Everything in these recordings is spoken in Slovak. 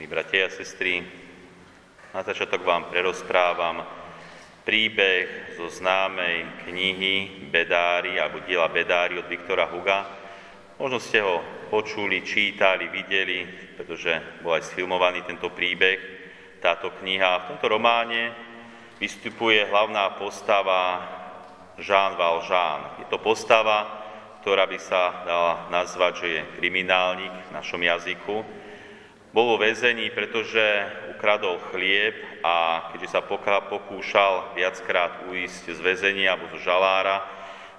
Milí bratia a sestry, na začiatok vám prerozprávam príbeh zo známej knihy Bedári alebo diela Bedári od Viktora Huga. Možno ste ho počuli, čítali, videli, pretože bol aj sfilmovaný tento príbeh, táto kniha. V tomto románe vystupuje hlavná postava Jean Valjean. Je to postava, ktorá by sa dala nazvať, že je kriminálnik v našom jazyku, bol vo väzení, pretože ukradol chlieb a keďže sa pokúšal viackrát uísť z väzenia alebo z žalára,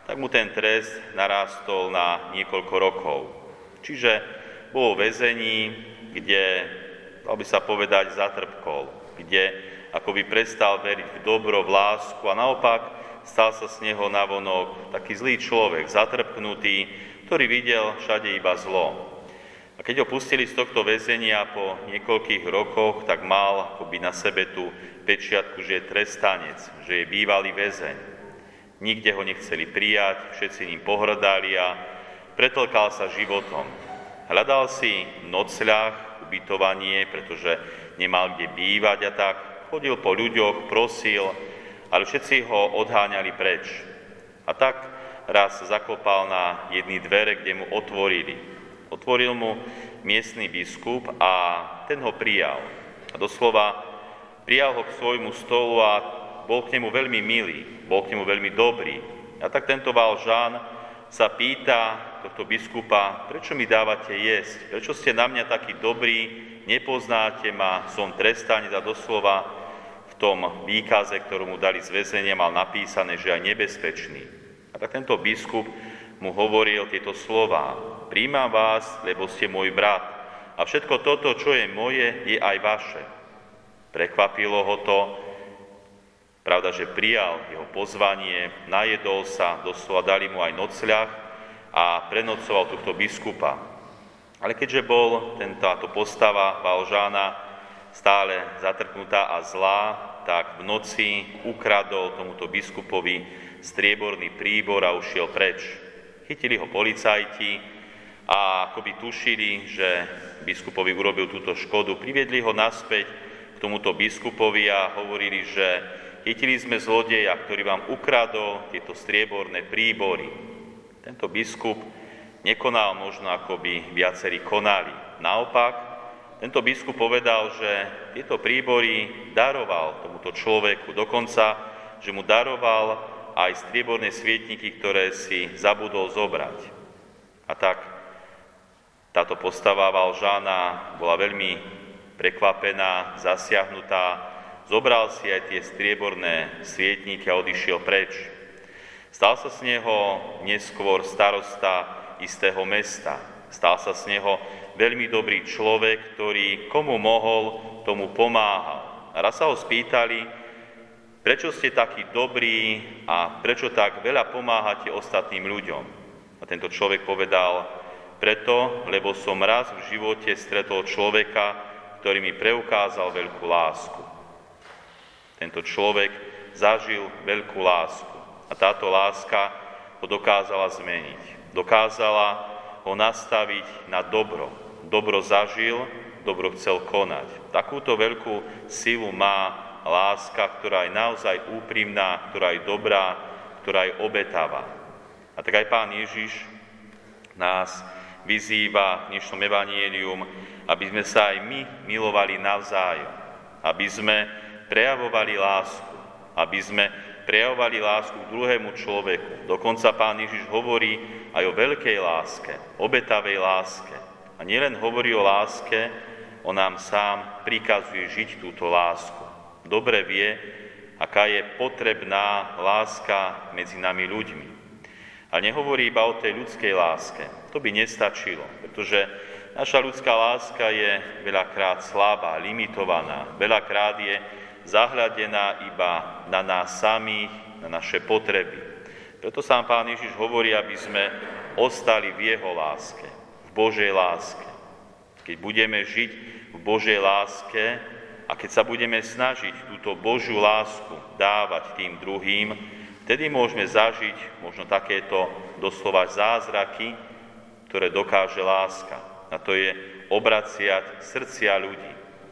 tak mu ten trest narastol na niekoľko rokov. Čiže bol vo väzení, kde, dal by sa povedať, zatrpkol, kde ako by prestal veriť v dobro, v lásku a naopak stal sa z neho navonok taký zlý človek, zatrpknutý, ktorý videl všade iba zlo. A keď ho pustili z tohto väzenia po niekoľkých rokoch, tak mal akoby na sebe tú pečiatku, že je trestanec, že je bývalý väzeň. Nikde ho nechceli prijať, všetci ním pohrdali a pretlkal sa životom. Hľadal si nocľah, ubytovanie, pretože nemal kde bývať a tak chodil po ľuďoch, prosil, ale všetci ho odháňali preč. A tak raz zakopal na jedny dvere, kde mu otvorili. Otvoril mu miestny biskup a ten ho prijal. A doslova prijal ho k svojmu stolu a bol k nemu veľmi milý, bol k nemu veľmi dobrý. A tak tento Valžán sa pýta tohto biskupa, prečo mi dávate jesť, prečo ste na mňa taký dobrý, nepoznáte ma, som trestanec a doslova v tom výkaze, ktorú mu dali z väzenia, mal napísané, že aj nebezpečný. A tak tento biskup mu hovoril tieto slova. Príjmam vás, lebo ste môj brat. A všetko toto, čo je moje, je aj vaše. Prekvapilo ho to, pravda, že prijal jeho pozvanie, najedol sa, doslova dali mu aj nocľah a prenocoval tohto biskupa. Ale keďže bol táto postava Valžána stále zatrpnutá a zlá, tak v noci ukradol tomuto biskupovi strieborný príbor a ušiel preč. Chytili ho policajti a akoby tušili, že biskupovi urobil túto škodu. Priviedli ho naspäť k tomuto biskupovi a hovorili, že chytili sme zlodeja, ktorý vám ukradol tieto strieborné príbory. Tento biskup nekonal možno, ako by viacerí konali. Naopak, tento biskup povedal, že tieto príbory daroval tomuto človeku, dokonca, že mu daroval aj strieborné svietniky, ktoré si zabudol zobrať. A tak táto postava Valžána bola veľmi prekvapená, zasiahnutá, zobral si aj tie strieborné svietniky a odišiel preč. Stal sa z neho neskôr starosta istého mesta. Stal sa z neho veľmi dobrý človek, ktorý komu mohol, tomu pomáhal. A raz sa ho spýtali, Prečo ste takí dobrí a prečo tak veľa pomáhate ostatným ľuďom? A tento človek povedal, preto, lebo som raz v živote stretol človeka, ktorý mi preukázal veľkú lásku. Tento človek zažil veľkú lásku a táto láska ho dokázala zmeniť. Dokázala ho nastaviť na dobro. Dobro zažil, dobro chcel konať. Takúto veľkú silu má láska, ktorá je naozaj úprimná, ktorá je dobrá, ktorá je obetavá. A tak aj Pán Ježiš nás vyzýva v dnešnom evanielium, aby sme sa aj my milovali navzájom, aby sme prejavovali lásku, aby sme prejavovali lásku k druhému človeku. Dokonca Pán Ježiš hovorí aj o veľkej láske, obetavej láske. A nielen hovorí o láske, on nám sám prikazuje žiť túto lásku dobre vie, aká je potrebná láska medzi nami ľuďmi. A nehovorí iba o tej ľudskej láske. To by nestačilo, pretože naša ľudská láska je veľakrát slabá, limitovaná, veľakrát je zahľadená iba na nás samých, na naše potreby. Preto sám Pán Ježiš hovorí, aby sme ostali v Jeho láske, v Božej láske. Keď budeme žiť v Božej láske, a keď sa budeme snažiť túto Božiu lásku dávať tým druhým, vtedy môžeme zažiť možno takéto doslova zázraky, ktoré dokáže láska. A to je obraciať srdcia ľudí.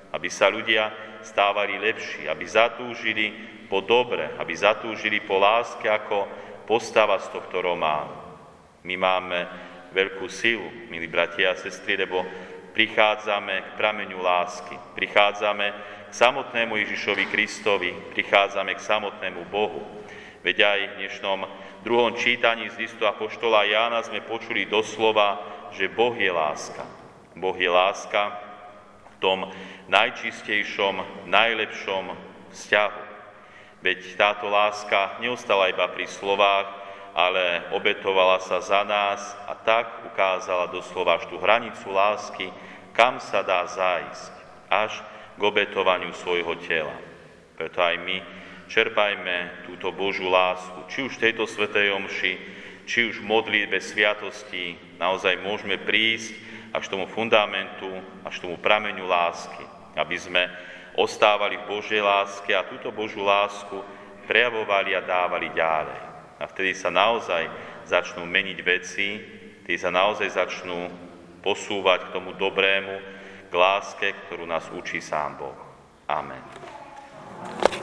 aby sa ľudia stávali lepší, aby zatúžili po dobre, aby zatúžili po láske ako postava z tohto románu. My máme veľkú silu, milí bratia a sestry, lebo prichádzame k prameňu lásky, prichádzame k samotnému Ježišovi Kristovi, prichádzame k samotnému Bohu. Veď aj v dnešnom druhom čítaní z listu Apoštola Jána sme počuli doslova, že Boh je láska. Boh je láska v tom najčistejšom, najlepšom vzťahu. Veď táto láska neostala iba pri slovách, ale obetovala sa za nás a tak ukázala doslova až tú hranicu lásky, kam sa dá zájsť, až k obetovaniu svojho tela. Preto aj my čerpajme túto Božú lásku, či už v tejto svetej omši, či už v modlitbe sviatosti, naozaj môžeme prísť až tomu fundamentu, až tomu prameňu lásky, aby sme ostávali v Božej láske a túto Božú lásku prejavovali a dávali ďalej. A vtedy sa naozaj začnú meniť veci, vtedy sa naozaj začnú posúvať k tomu dobrému, k láske, ktorú nás učí sám Boh. Amen.